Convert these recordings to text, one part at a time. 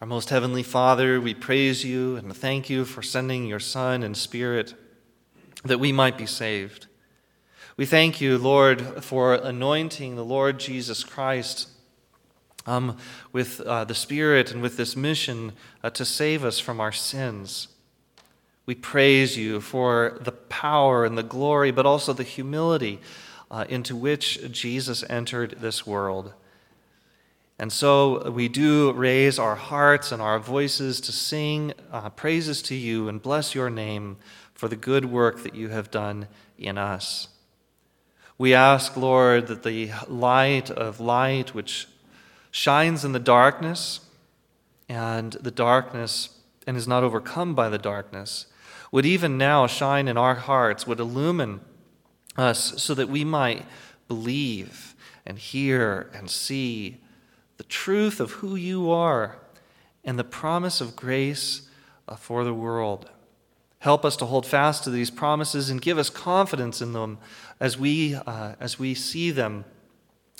Our most heavenly Father, we praise you and thank you for sending your Son and Spirit that we might be saved. We thank you, Lord, for anointing the Lord Jesus Christ um, with uh, the Spirit and with this mission uh, to save us from our sins. We praise you for the power and the glory, but also the humility uh, into which Jesus entered this world. And so we do raise our hearts and our voices to sing uh, praises to you and bless your name for the good work that you have done in us. We ask, Lord, that the light of light which shines in the darkness and the darkness and is not overcome by the darkness would even now shine in our hearts, would illumine us so that we might believe and hear and see the truth of who you are, and the promise of grace for the world. Help us to hold fast to these promises and give us confidence in them as we, uh, as we see them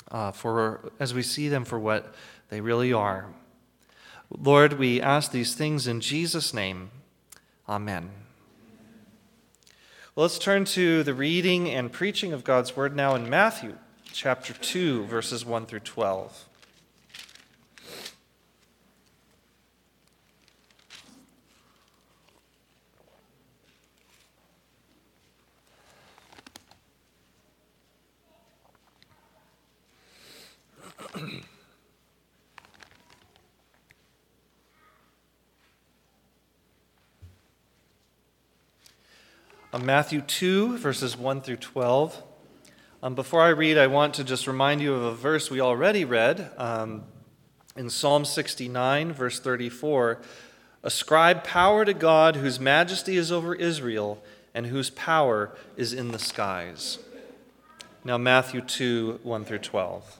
uh, for as we see them for what they really are. Lord, we ask these things in Jesus' name. Amen. Well, let's turn to the reading and preaching of God's word now in Matthew chapter 2, verses 1 through 12. On Matthew 2, verses 1 through 12. Um, before I read, I want to just remind you of a verse we already read um, in Psalm 69, verse 34. Ascribe power to God whose majesty is over Israel and whose power is in the skies. Now, Matthew 2, 1 through 12.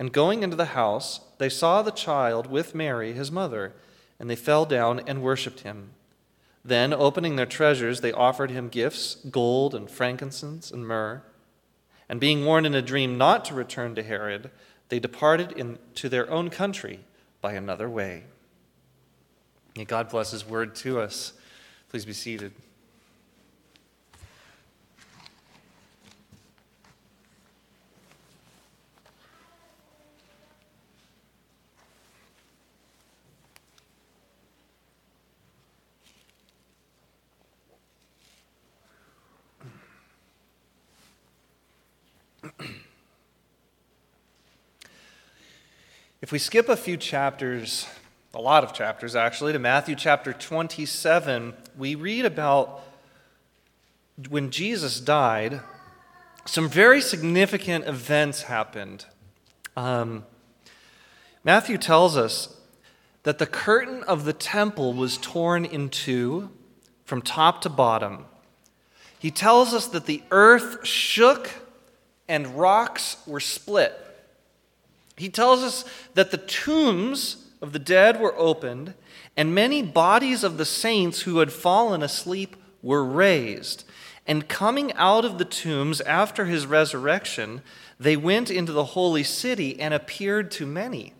And going into the house, they saw the child with Mary, his mother, and they fell down and worshipped him. Then, opening their treasures, they offered him gifts gold and frankincense and myrrh. And being warned in a dream not to return to Herod, they departed in, to their own country by another way. May God bless his word to us. Please be seated. If we skip a few chapters, a lot of chapters actually, to Matthew chapter 27, we read about when Jesus died, some very significant events happened. Um, Matthew tells us that the curtain of the temple was torn in two from top to bottom. He tells us that the earth shook and rocks were split. He tells us that the tombs of the dead were opened, and many bodies of the saints who had fallen asleep were raised. And coming out of the tombs after his resurrection, they went into the holy city and appeared to many.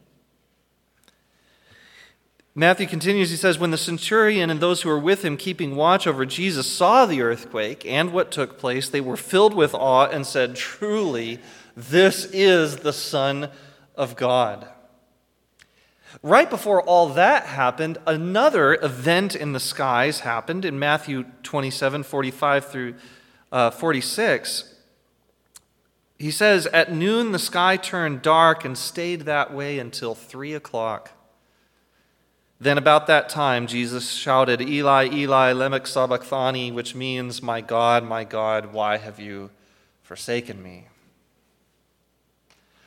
Matthew continues, he says, When the centurion and those who were with him keeping watch over Jesus saw the earthquake and what took place, they were filled with awe and said, Truly, this is the Son of God. Right before all that happened, another event in the skies happened in Matthew 27 45 through uh, 46. He says, At noon the sky turned dark and stayed that way until 3 o'clock. Then, about that time, Jesus shouted, Eli, Eli, lema sabachthani, which means, My God, my God, why have you forsaken me?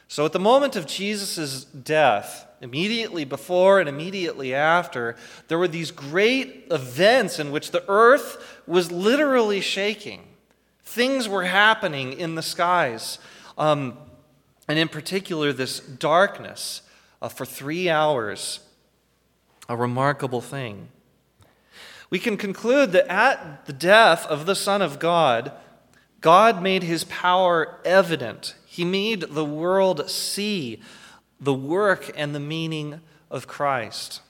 So, at the moment of Jesus' death, immediately before and immediately after, there were these great events in which the earth was literally shaking. Things were happening in the skies. Um, and in particular, this darkness uh, for three hours a remarkable thing. We can conclude that at the death of the Son of God, God made his power evident. He made the world see the work and the meaning of Christ.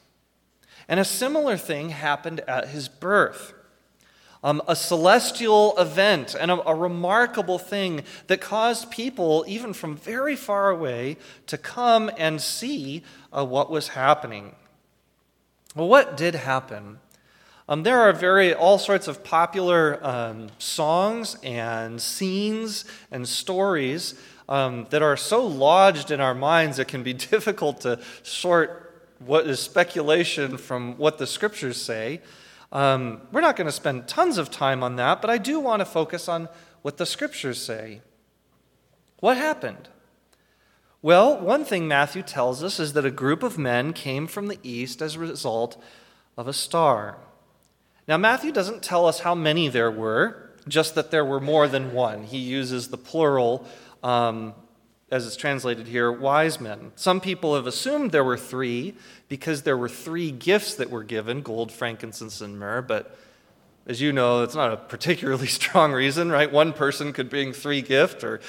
And a similar thing happened at his birth. Um, a celestial event and a, a, remarkable thing that caused people, even from very far away, to come and see uh, what was happening. Well, what did happen? Um, there are very all sorts of popular um, songs and scenes and stories um, that are so lodged in our minds it can be difficult to sort what is speculation from what the scriptures say. Um, we're not going to spend tons of time on that, but I do want to focus on what the scriptures say. What happened? Well, one thing Matthew tells us is that a group of men came from the east as a result of a star. Now, Matthew doesn't tell us how many there were, just that there were more than one. He uses the plural, um, as it's translated here, wise men. Some people have assumed there were three because there were three gifts that were given gold, frankincense, and myrrh, but as you know, it's not a particularly strong reason, right? One person could bring three gifts or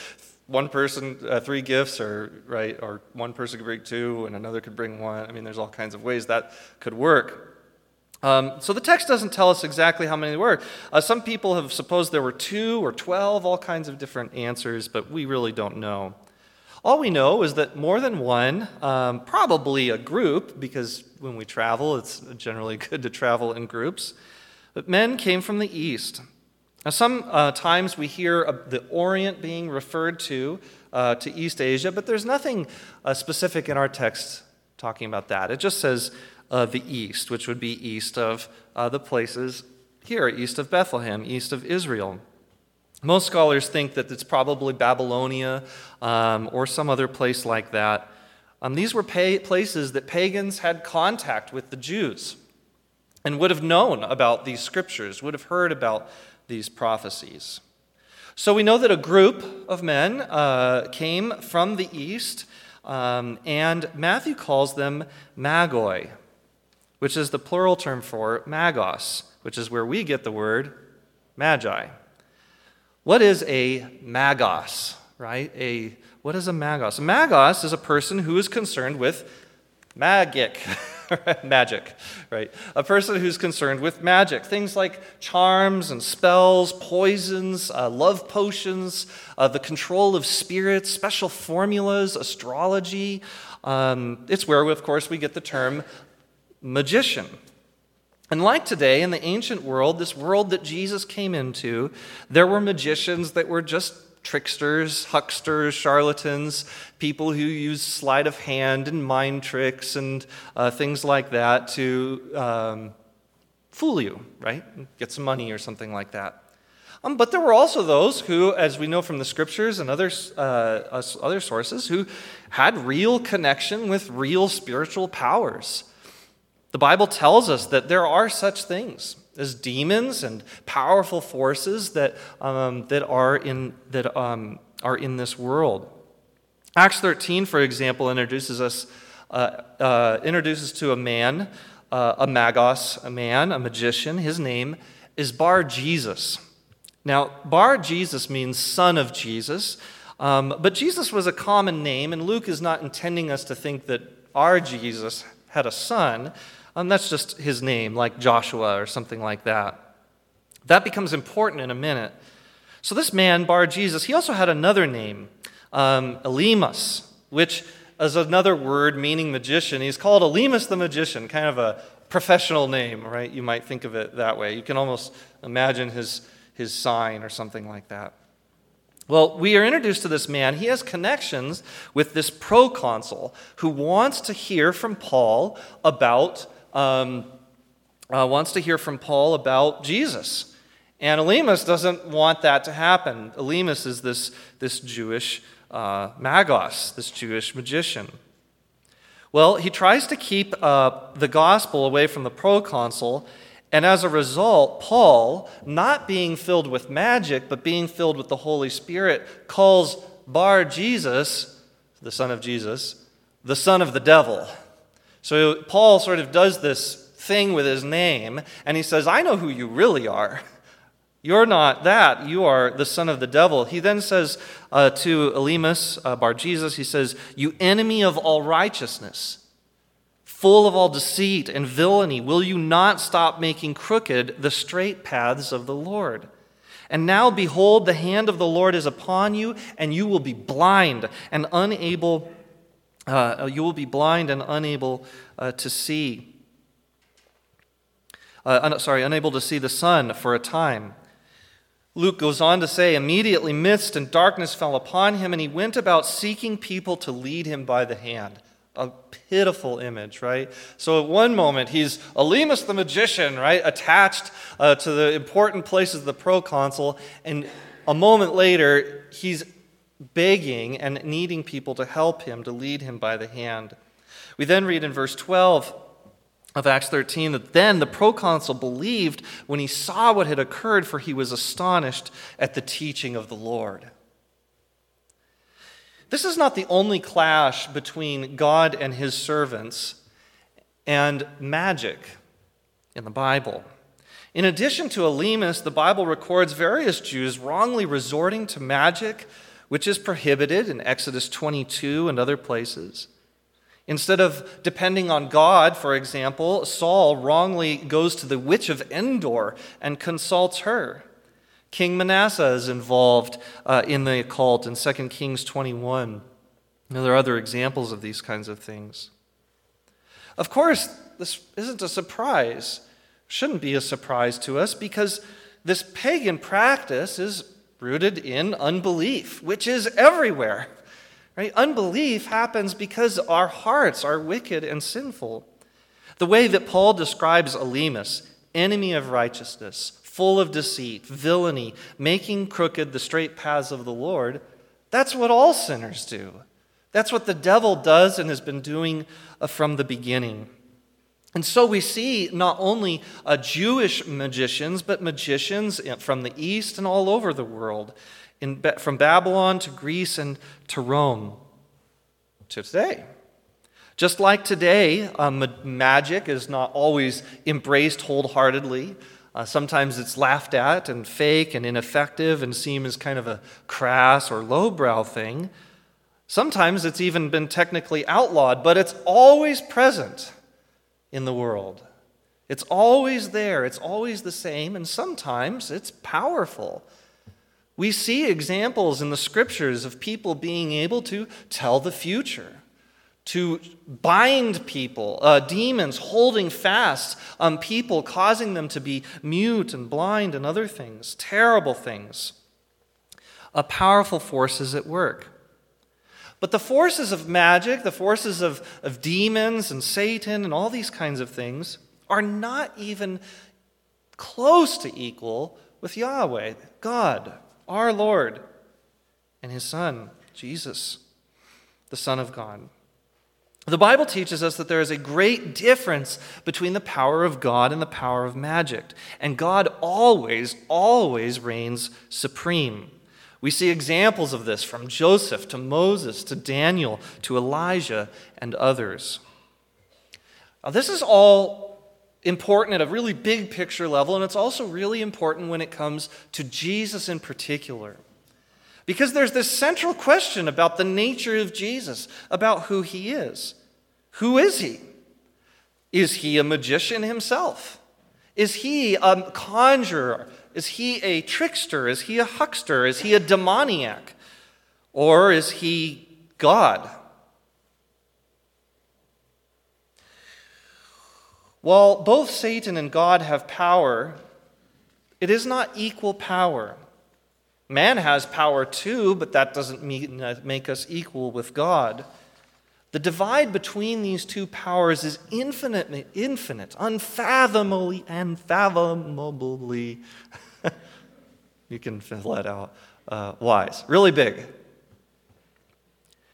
one person uh, three gifts or right or one person could bring two and another could bring one. I mean there's all kinds of ways that could work. Um, so the text doesn't tell us exactly how many there were. Uh, some people have supposed there were two or 12 all kinds of different answers but we really don't know. All we know is that more than one um, probably a group because when we travel it's generally good to travel in groups but men came from the east now, sometimes uh, we hear of the Orient being referred to uh, to East Asia, but there's nothing uh, specific in our text talking about that. It just says uh, the East, which would be east of uh, the places here, east of Bethlehem, east of Israel. Most scholars think that it's probably Babylonia um, or some other place like that. Um, these were pa- places that pagans had contact with the Jews and would have known about these scriptures, would have heard about these prophecies. So we know that a group of men uh, came from the east, um, and Matthew calls them magoi, which is the plural term for magos, which is where we get the word magi. What is a magos, right? A what is a magos? A magos is a person who is concerned with magic. magic, right? A person who's concerned with magic. Things like charms and spells, poisons, uh, love potions, uh, the control of spirits, special formulas, astrology. Um, it's where, of course, we get the term magician. And like today, in the ancient world, this world that Jesus came into, there were magicians that were just tricksters, hucksters, charlatans, people who use sleight of hand and mind tricks and uh, things like that to um, fool you, right? Get some money or something like that. Um, but there were also those who, as we know from the scriptures and other, uh, other sources, who had real connection with real spiritual powers. The Bible tells us that there are such things as demons and powerful forces that, um, that, are, in, that um, are in this world. Acts 13, for example, introduces us uh, uh, introduces to a man, uh, a magos, a man, a magician. His name is Bar Jesus. Now, Bar Jesus means son of Jesus, um, but Jesus was a common name, and Luke is not intending us to think that our Jesus had a son. Um, that's just his name, like Joshua or something like that. That becomes important in a minute. So, this man, Bar Jesus, he also had another name, um, Elymas, which is another word meaning magician. He's called Elymas the magician, kind of a professional name, right? You might think of it that way. You can almost imagine his, his sign or something like that. Well, we are introduced to this man. He has connections with this proconsul who wants to hear from Paul about um, uh, wants to hear from Paul about Jesus. And Elymas doesn't want that to happen. Elymas is this, this Jewish uh, magos, this Jewish magician. Well, he tries to keep uh, the gospel away from the proconsul, and as a result, Paul, not being filled with magic, but being filled with the Holy Spirit, calls Bar Jesus, the son of Jesus, the son of the devil. So Paul sort of does this thing with his name, and he says, I know who you really are. You're not that. You are the son of the devil. He then says uh, to Elymas, uh, Bar Jesus, he says, You enemy of all righteousness, full of all deceit and villainy, will you not stop making crooked the straight paths of the Lord? And now, behold, the hand of the Lord is upon you, and you will be blind and unable uh, you will be blind and unable uh, to see. Uh, un- sorry, unable to see the sun for a time. Luke goes on to say, immediately mist and darkness fell upon him, and he went about seeking people to lead him by the hand. A pitiful image, right? So at one moment, he's Elymas the magician, right? Attached uh, to the important places of the proconsul, and a moment later, he's begging and needing people to help him, to lead him by the hand. We then read in verse 12 of Acts 13 that then the proconsul believed when he saw what had occurred, for he was astonished at the teaching of the Lord. This is not the only clash between God and his servants and magic in the Bible. In addition to Elymas, the Bible records various Jews wrongly resorting to magic which is prohibited in Exodus 22 and other places. Instead of depending on God, for example, Saul wrongly goes to the witch of Endor and consults her. King Manasseh is involved uh, in the occult in 2 Kings 21. Now, there are other examples of these kinds of things. Of course, this isn't a surprise, shouldn't be a surprise to us because this pagan practice is rooted in unbelief, which is everywhere. Right? Unbelief happens because our hearts are wicked and sinful. The way that Paul describes Elymas, enemy of righteousness, full of deceit, villainy, making crooked the straight paths of the Lord, that's what all sinners do. That's what the devil does and has been doing uh, from the beginning. And so we see not only uh, Jewish magicians, but magicians from the East and all over the world, in, from Babylon to Greece and to Rome to today. Just like today, um, magic is not always embraced wholeheartedly. Uh, sometimes it's laughed at and fake and ineffective and seen as kind of a crass or lowbrow thing. Sometimes it's even been technically outlawed, but it's always present in the world. It's always there, it's always the same, and sometimes it's powerful. We see examples in the scriptures of people being able to tell the future, to bind people, uh, demons holding fast on people, causing them to be mute and blind and other things, terrible things. A powerful force is at work. But the forces of magic, the forces of, of demons and Satan and all these kinds of things are not even close to equal with Yahweh, God, our Lord, and his Son, Jesus, the Son of God. The Bible teaches us that there is a great difference between the power of God and the power of magic. And God always, always reigns supreme. We see examples of this from Joseph to Moses to Daniel to Elijah and others. Now, this is all important at a really big picture level, and it's also really important when it comes to Jesus in particular. Because there's this central question about the nature of Jesus, about who he is. Who is he? Is he a magician himself? Is he a conjurer? Is he a trickster? Is he a huckster? Is he a demoniac? Or is he God? While both Satan and God have power, it is not equal power. Man has power too, but that doesn't uh, make us equal with God. The divide between these two powers is infinite, infinite, unfathomably, unfathomably, you can fill that out, uh, wise, really big.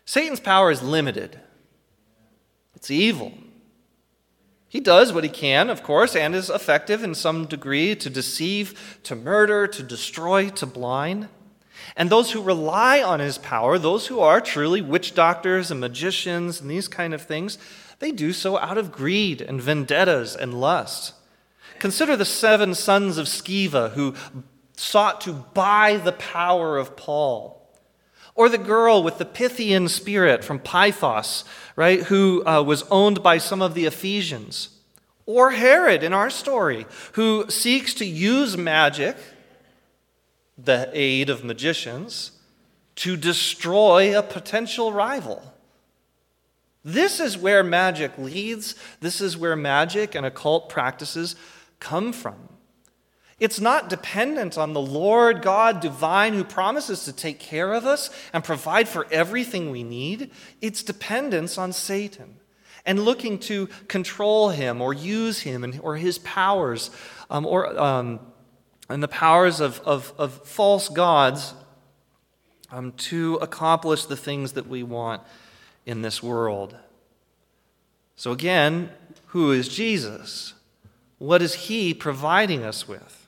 Satan's power is limited, it's evil. He does what he can, of course, and is effective in some degree to deceive, to murder, to destroy, to blind. And those who rely on his power, those who are truly witch doctors and magicians and these kind of things, they do so out of greed and vendettas and lust. Consider the seven sons of Sceva who sought to buy the power of Paul. Or the girl with the Pythian spirit from Pythos, right, who uh, was owned by some of the Ephesians. Or Herod in our story, who seeks to use magic, the aid of magicians, to destroy a potential rival. This is where magic leads. This is where magic and occult practices come from. It's not dependent on the Lord God divine who promises to take care of us and provide for everything we need. It's dependence on Satan and looking to control him or use him and, or his powers um, or um, and the powers of, of, of false gods um, to accomplish the things that we want in this world. So, again, who is Jesus? What is he providing us with?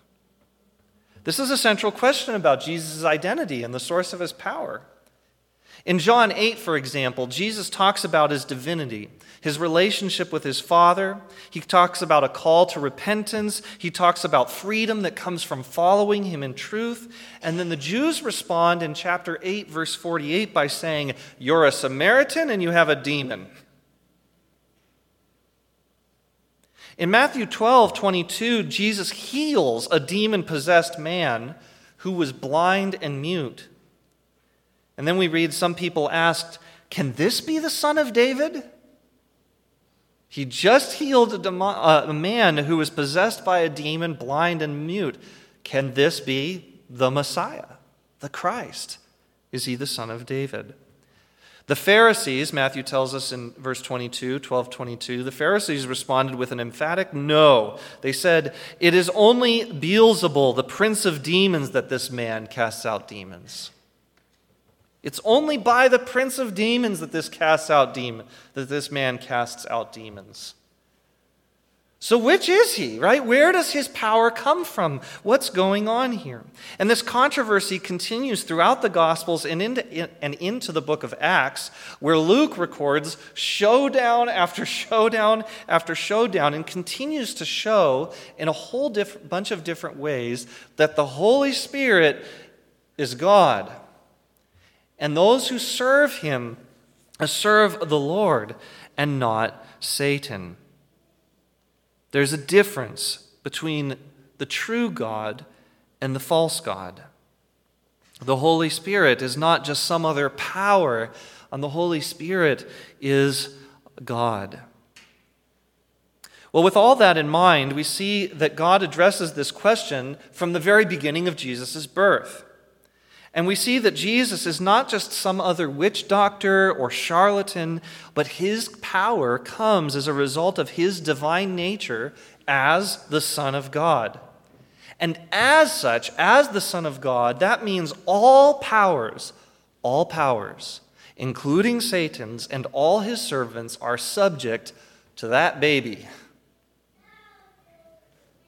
This is a central question about Jesus' identity and the source of his power. In John 8, for example, Jesus talks about his divinity, his relationship with his Father. He talks about a call to repentance. He talks about freedom that comes from following him in truth. And then the Jews respond in chapter 8, verse 48, by saying, You're a Samaritan and you have a demon. In Matthew 12, 22, Jesus heals a demon possessed man who was blind and mute. And then we read some people asked, Can this be the son of David? He just healed a, a man who was possessed by a demon, blind and mute. Can this be the Messiah, the Christ? Is he the son of David? The Pharisees, Matthew tells us in verse 22, 12 22, the Pharisees responded with an emphatic no. They said, It is only Beelzebul, the prince of demons, that this man casts out demons. It's only by the prince of demons that this casts out demon, that this man casts out demons. So, which is he, right? Where does his power come from? What's going on here? And this controversy continues throughout the Gospels and into, and into the book of Acts, where Luke records showdown after showdown after showdown and continues to show in a whole diff- bunch of different ways that the Holy Spirit is God. And those who serve him serve the Lord and not Satan. There's a difference between the true God and the false God. The Holy Spirit is not just some other power, and the Holy Spirit is God. Well, with all that in mind, we see that God addresses this question from the very beginning of Jesus' birth. And we see that Jesus is not just some other witch doctor or charlatan, but his power comes as a result of his divine nature as the Son of God. And as such, as the Son of God, that means all powers, all powers, including Satan's and all his servants, are subject to that baby.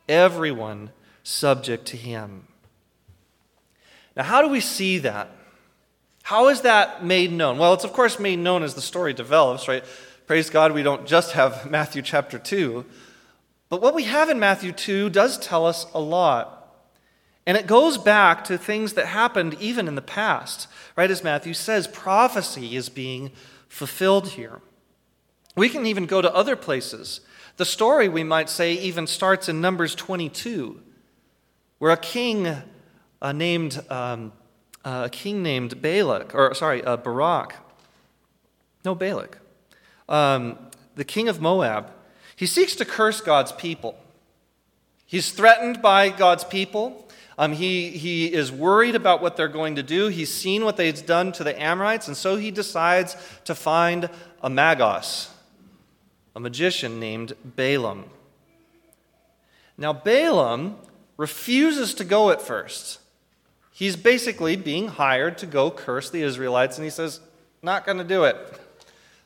Everyone subject to him. Now, how do we see that? How is that made known? Well, it's of course made known as the story develops, right? Praise God, we don't just have Matthew chapter 2, But what we have in Matthew 2 does tell us a lot. And it goes back to things that happened even in the past. Right as Matthew says, prophecy is being fulfilled here. We can even go to other places. The story, we might say, even starts in Numbers 22, where a king uh, named um, uh, a king named Balak, or sorry, uh, Barak, no Balak, um, the king of Moab, he seeks to curse God's people. He's threatened by God's people. Um, he, he is worried about what they're going to do. He's seen what they've done to the Amorites, and so he decides to find a Magos, a magician named Balaam. Now, Balaam refuses to go at first. He's basically being hired to go curse the Israelites, and he says, Not going to do it.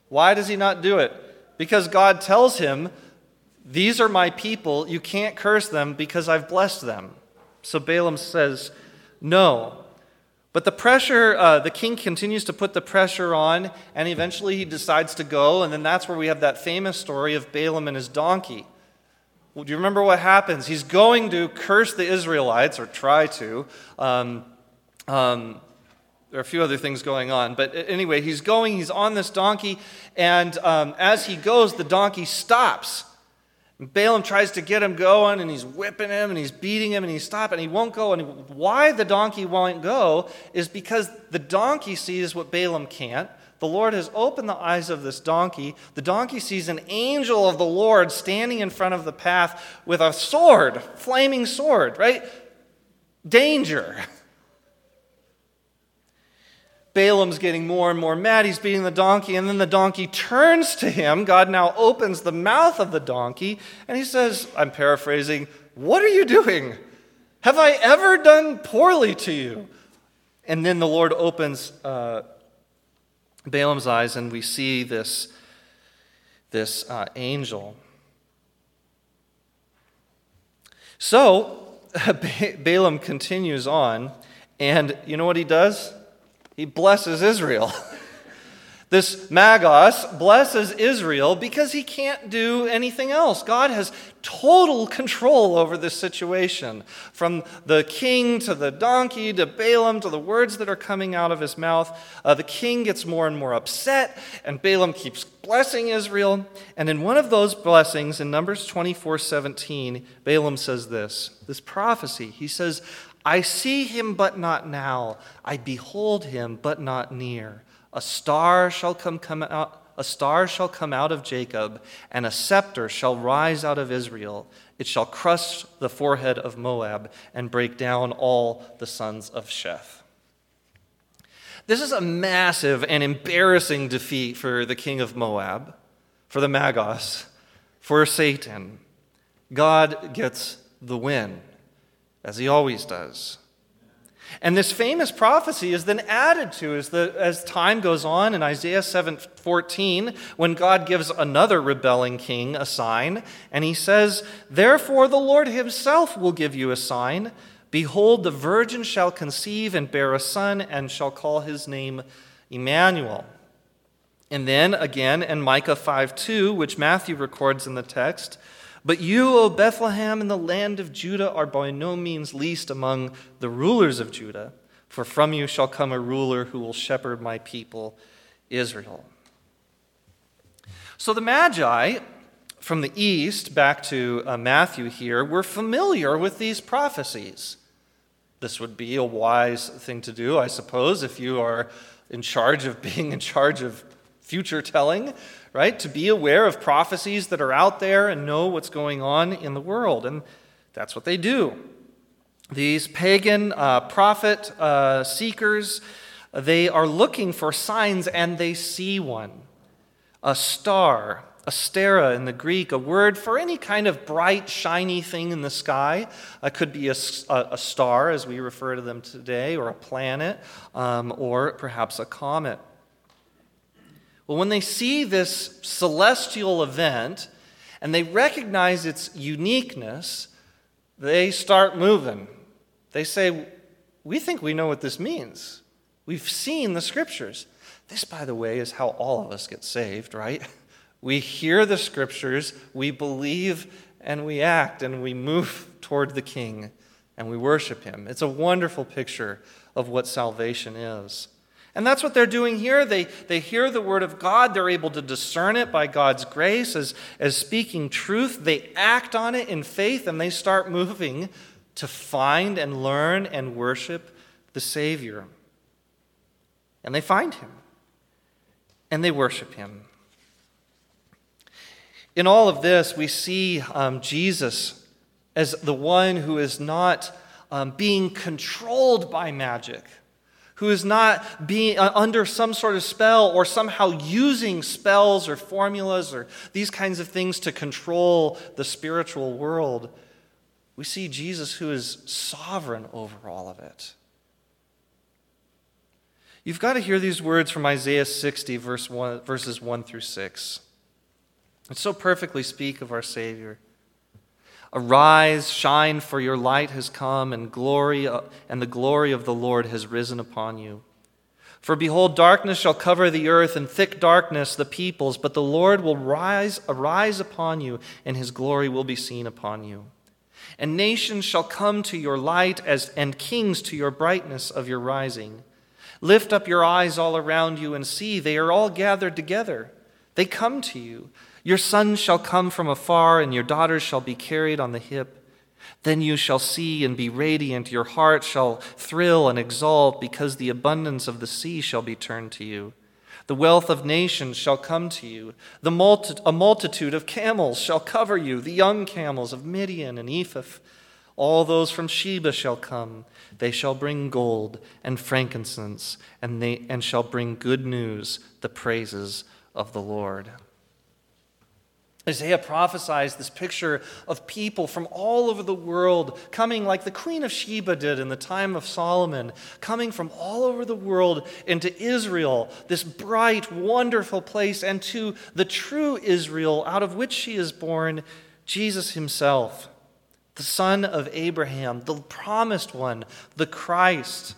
Why does he not do it? Because God tells him, These are my people. You can't curse them because I've blessed them. So Balaam says, No. But the pressure, uh, the king continues to put the pressure on, and eventually he decides to go. And then that's where we have that famous story of Balaam and his donkey. Well, do you remember what happens? He's going to curse the Israelites, or try to. Um, um, there are a few other things going on. But anyway, he's going, he's on this donkey, and um, as he goes, the donkey stops. And Balaam tries to get him going, and he's whipping him, and he's beating him, and he's stopping, and he won't go. And why the donkey won't go is because the donkey sees what Balaam can't. The Lord has opened the eyes of this donkey. The donkey sees an angel of the Lord standing in front of the path with a sword, flaming sword, right? Danger. Balaam's getting more and more mad. He's beating the donkey, and then the donkey turns to him. God now opens the mouth of the donkey, and he says, I'm paraphrasing, What are you doing? Have I ever done poorly to you? And then the Lord opens uh, Balaam's eyes, and we see this, this uh, angel. So, Balaam continues on, and you know what he does? He blesses Israel. this Magos blesses Israel because he can't do anything else. God has total control over this situation. From the king to the donkey to Balaam to the words that are coming out of his mouth, uh, the king gets more and more upset, and Balaam keeps blessing Israel. And in one of those blessings, in Numbers 24 17, Balaam says this this prophecy. He says, I see him, but not now. I behold him, but not near. A star shall come, come out. A star shall come out of Jacob, and a scepter shall rise out of Israel. It shall crush the forehead of Moab and break down all the sons of Sheth. This is a massive and embarrassing defeat for the king of Moab, for the Magos, for Satan. God gets the win as he always does. And this famous prophecy is then added to as, the, as time goes on in Isaiah 7:14, when God gives another rebelling king a sign, and he says, Therefore the Lord himself will give you a sign. Behold, the virgin shall conceive and bear a son, and shall call his name Emmanuel. And then again in Micah 5:2, which Matthew records in the text, but you, O Bethlehem, in the land of Judah, are by no means least among the rulers of Judah, for from you shall come a ruler who will shepherd my people, Israel. So the Magi from the east, back to uh, Matthew here, were familiar with these prophecies. This would be a wise thing to do, I suppose, if you are in charge of being in charge of future telling right? To be aware of prophecies that are out there and know what's going on in the world. And that's what they do. These pagan uh, prophet uh, seekers, they are looking for signs and they see one a star, astera in the Greek, a word for any kind of bright, shiny thing in the sky. It could be a, a, star, as we refer to them today, or a planet, um, or perhaps a comet. Well, when they see this celestial event and they recognize its uniqueness, they start moving. They say, We think we know what this means. We've seen the scriptures. This, by the way, is how all of us get saved, right? We hear the scriptures, we believe, and we act and we move toward the King and we worship him. It's a wonderful picture of what salvation is. And that's what they're doing here. They, they hear the word of God. They're able to discern it by God's grace as, as speaking truth. They act on it in faith and they start moving to find and learn and worship the Savior. And they find him and they worship him. In all of this, we see um, Jesus as the one who is not um, being controlled by magic, who is not being uh, under some sort of spell or somehow using spells or formulas or these kinds of things to control the spiritual world. We see Jesus who is sovereign over all of it. You've got to hear these words from Isaiah 60, verse 1, verses 1 through 6. It so perfectly speak of our Savior. Arise, shine, for your light has come, and glory uh, and the glory of the Lord has risen upon you. For behold, darkness shall cover the earth, and thick darkness the peoples, but the Lord will rise, arise upon you, and his glory will be seen upon you. And nations shall come to your light, as, and kings to your brightness of your rising. Lift up your eyes all around you and see, they are all gathered together. They come to you. Your sons shall come from afar, and your daughters shall be carried on the hip. Then you shall see and be radiant. Your heart shall thrill and exult, because the abundance of the sea shall be turned to you. The wealth of nations shall come to you. The multi- a multitude of camels shall cover you, the young camels of Midian and Ephah. All those from Sheba shall come. They shall bring gold and frankincense, and, they, and shall bring good news, the praises of the Lord. Isaiah prophesies this picture of people from all over the world coming, like the Queen of Sheba did in the time of Solomon, coming from all over the world into Israel, this bright, wonderful place, and to the true Israel out of which she is born, Jesus himself, the son of Abraham, the promised one, the Christ.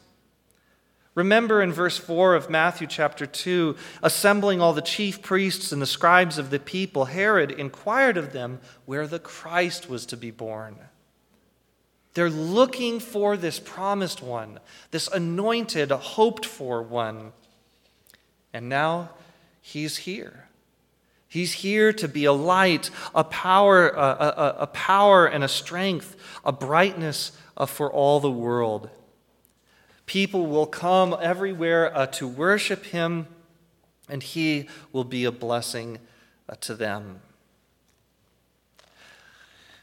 Remember in verse 4 of Matthew chapter 2, assembling all the chief priests and the scribes of the people, Herod inquired of them where the Christ was to be born. They're looking for this promised one, this anointed, hoped for one. And now he's here. He's here to be a light, a power, a, a, a power and a strength, a brightness uh, for all the world. People will come everywhere uh, to worship him, and he will be a blessing uh, to them.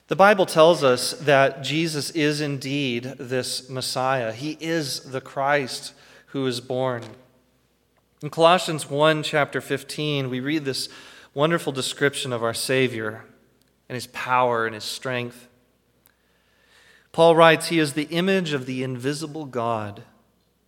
The Bible tells us that Jesus is indeed this Messiah. He is the Christ who is born. In Colossians 1, chapter 15, we read this wonderful description of our Savior and his power and his strength. Paul writes, He is the image of the invisible God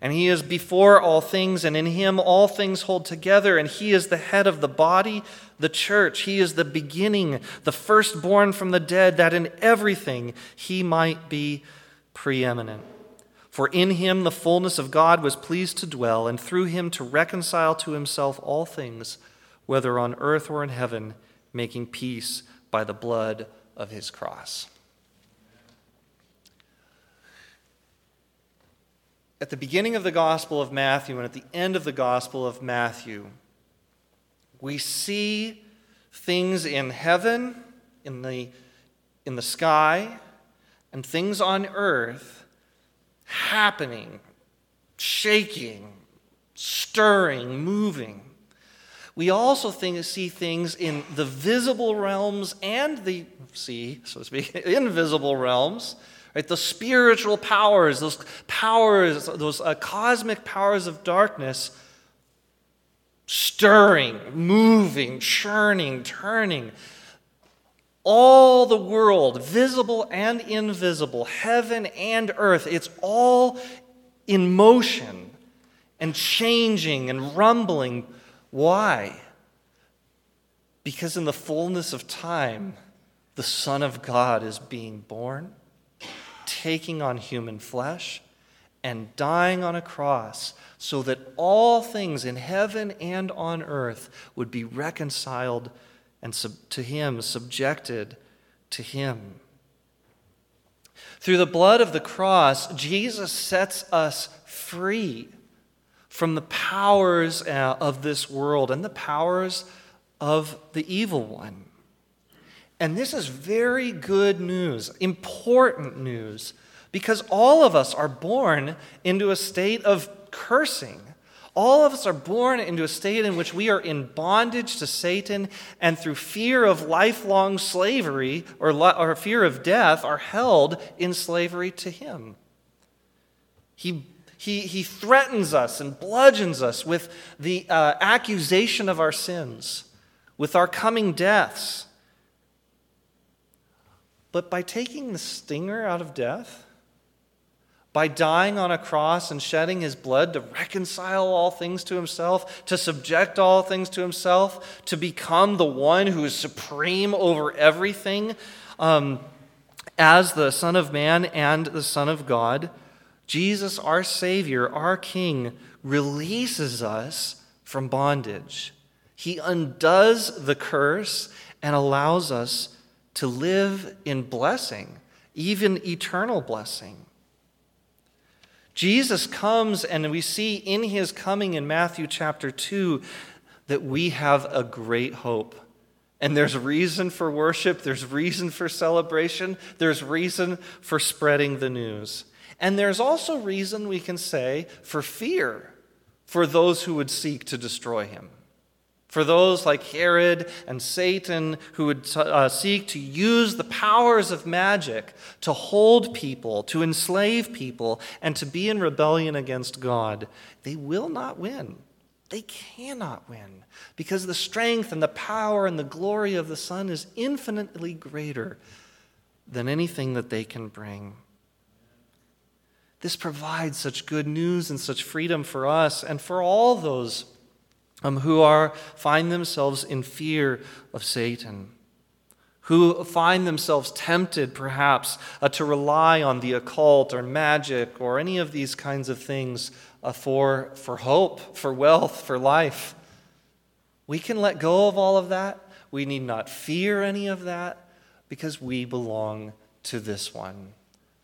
And he is before all things, and in him all things hold together. And he is the head of the body, the church. He is the beginning, the firstborn from the dead, that in everything he might be preeminent. For in him the fullness of God was pleased to dwell, and through him to reconcile to himself all things, whether on earth or in heaven, making peace by the blood of his cross. At the beginning of the Gospel of Matthew and at the end of the Gospel of Matthew, we see things in heaven, in the, in the sky, and things on earth happening, shaking, stirring, moving. We also think, see things in the visible realms and the, see, so to speak, invisible realms Right? The spiritual powers, those powers, those uh, cosmic powers of darkness, stirring, moving, churning, turning. All the world, visible and invisible, heaven and earth, it's all in motion and changing and rumbling. Why? Because in the fullness of time, the Son of God is being born, taking on human flesh, and dying on a cross so that all things in heaven and on earth would be reconciled and sub- to Him, subjected to Him. Through the blood of the cross, Jesus sets us free from the powers uh, of this world and the powers of the evil one. And this is very good news, important news, because all of us are born into a state of cursing. All of us are born into a state in which we are in bondage to Satan and through fear of lifelong slavery or, or fear of death are held in slavery to him. He, he, he threatens us and bludgeons us with the uh, accusation of our sins, with our coming deaths. But by taking the stinger out of death, by dying on a cross and shedding his blood to reconcile all things to himself, to subject all things to himself, to become the one who is supreme over everything um, as the Son of Man and the Son of God, Jesus, our Savior, our King, releases us from bondage. He undoes the curse and allows us to live in blessing, even eternal blessing. Jesus comes, and we see in his coming in Matthew chapter 2 that we have a great hope. And there's reason for worship, there's reason for celebration, there's reason for spreading the news. And there's also reason, we can say, for fear for those who would seek to destroy him. For those like Herod and Satan who would uh, seek to use the powers of magic to hold people, to enslave people, and to be in rebellion against God, they will not win. They cannot win because the strength and the power and the glory of the Son is infinitely greater than anything that they can bring. This provides such good news and such freedom for us and for all those um, who are, find themselves in fear of Satan, who find themselves tempted, perhaps, uh, to rely on the occult or magic or any of these kinds of things uh, for, for hope, for wealth, for life. We can let go of all of that. We need not fear any of that because we belong to this one,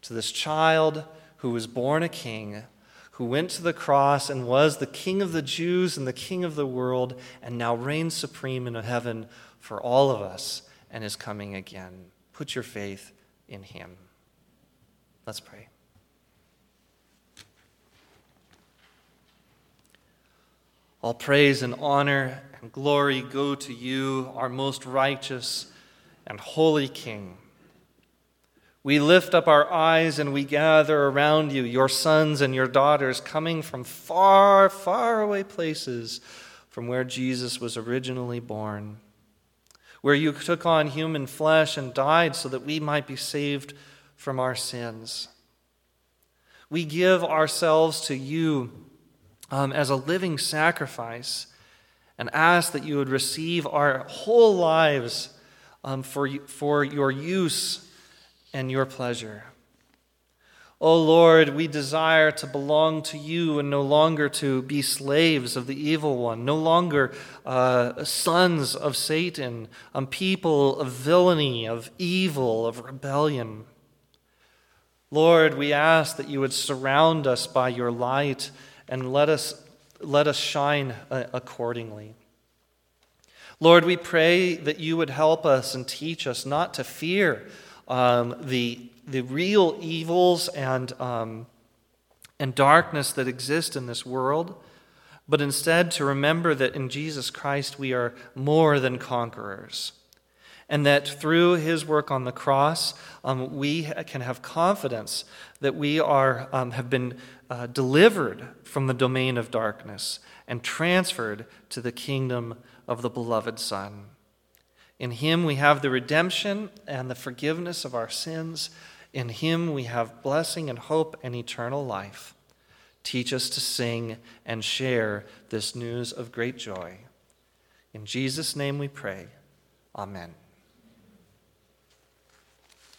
to this child who was born a king who went to the cross and was the King of the Jews and the King of the world, and now reigns supreme in heaven for all of us and is coming again. Put your faith in him. Let's pray. All praise and honor and glory go to you, our most righteous and holy King. We lift up our eyes and we gather around you, your sons and your daughters, coming from far, far away places from where Jesus was originally born, where you took on human flesh and died so that we might be saved from our sins. We give ourselves to you um, as a living sacrifice and ask that you would receive our whole lives um, for, for your use and your pleasure. O oh Lord, we desire to belong to you and no longer to be slaves of the evil one, no longer uh, sons of Satan, um, people of villainy, of evil, of rebellion. Lord, we ask that you would surround us by your light and let us, let us shine uh, accordingly. Lord, we pray that you would help us and teach us not to fear um, the, the real evils and, um, and darkness that exist in this world, but instead to remember that in Jesus Christ we are more than conquerors. And that through his work on the cross, um, we can have confidence that we are, um, have been uh, delivered from the domain of darkness and transferred to the kingdom of the beloved Son. In him we have the redemption and the forgiveness of our sins. In him we have blessing and hope and eternal life. Teach us to sing and share this news of great joy. In Jesus' name we pray. Amen.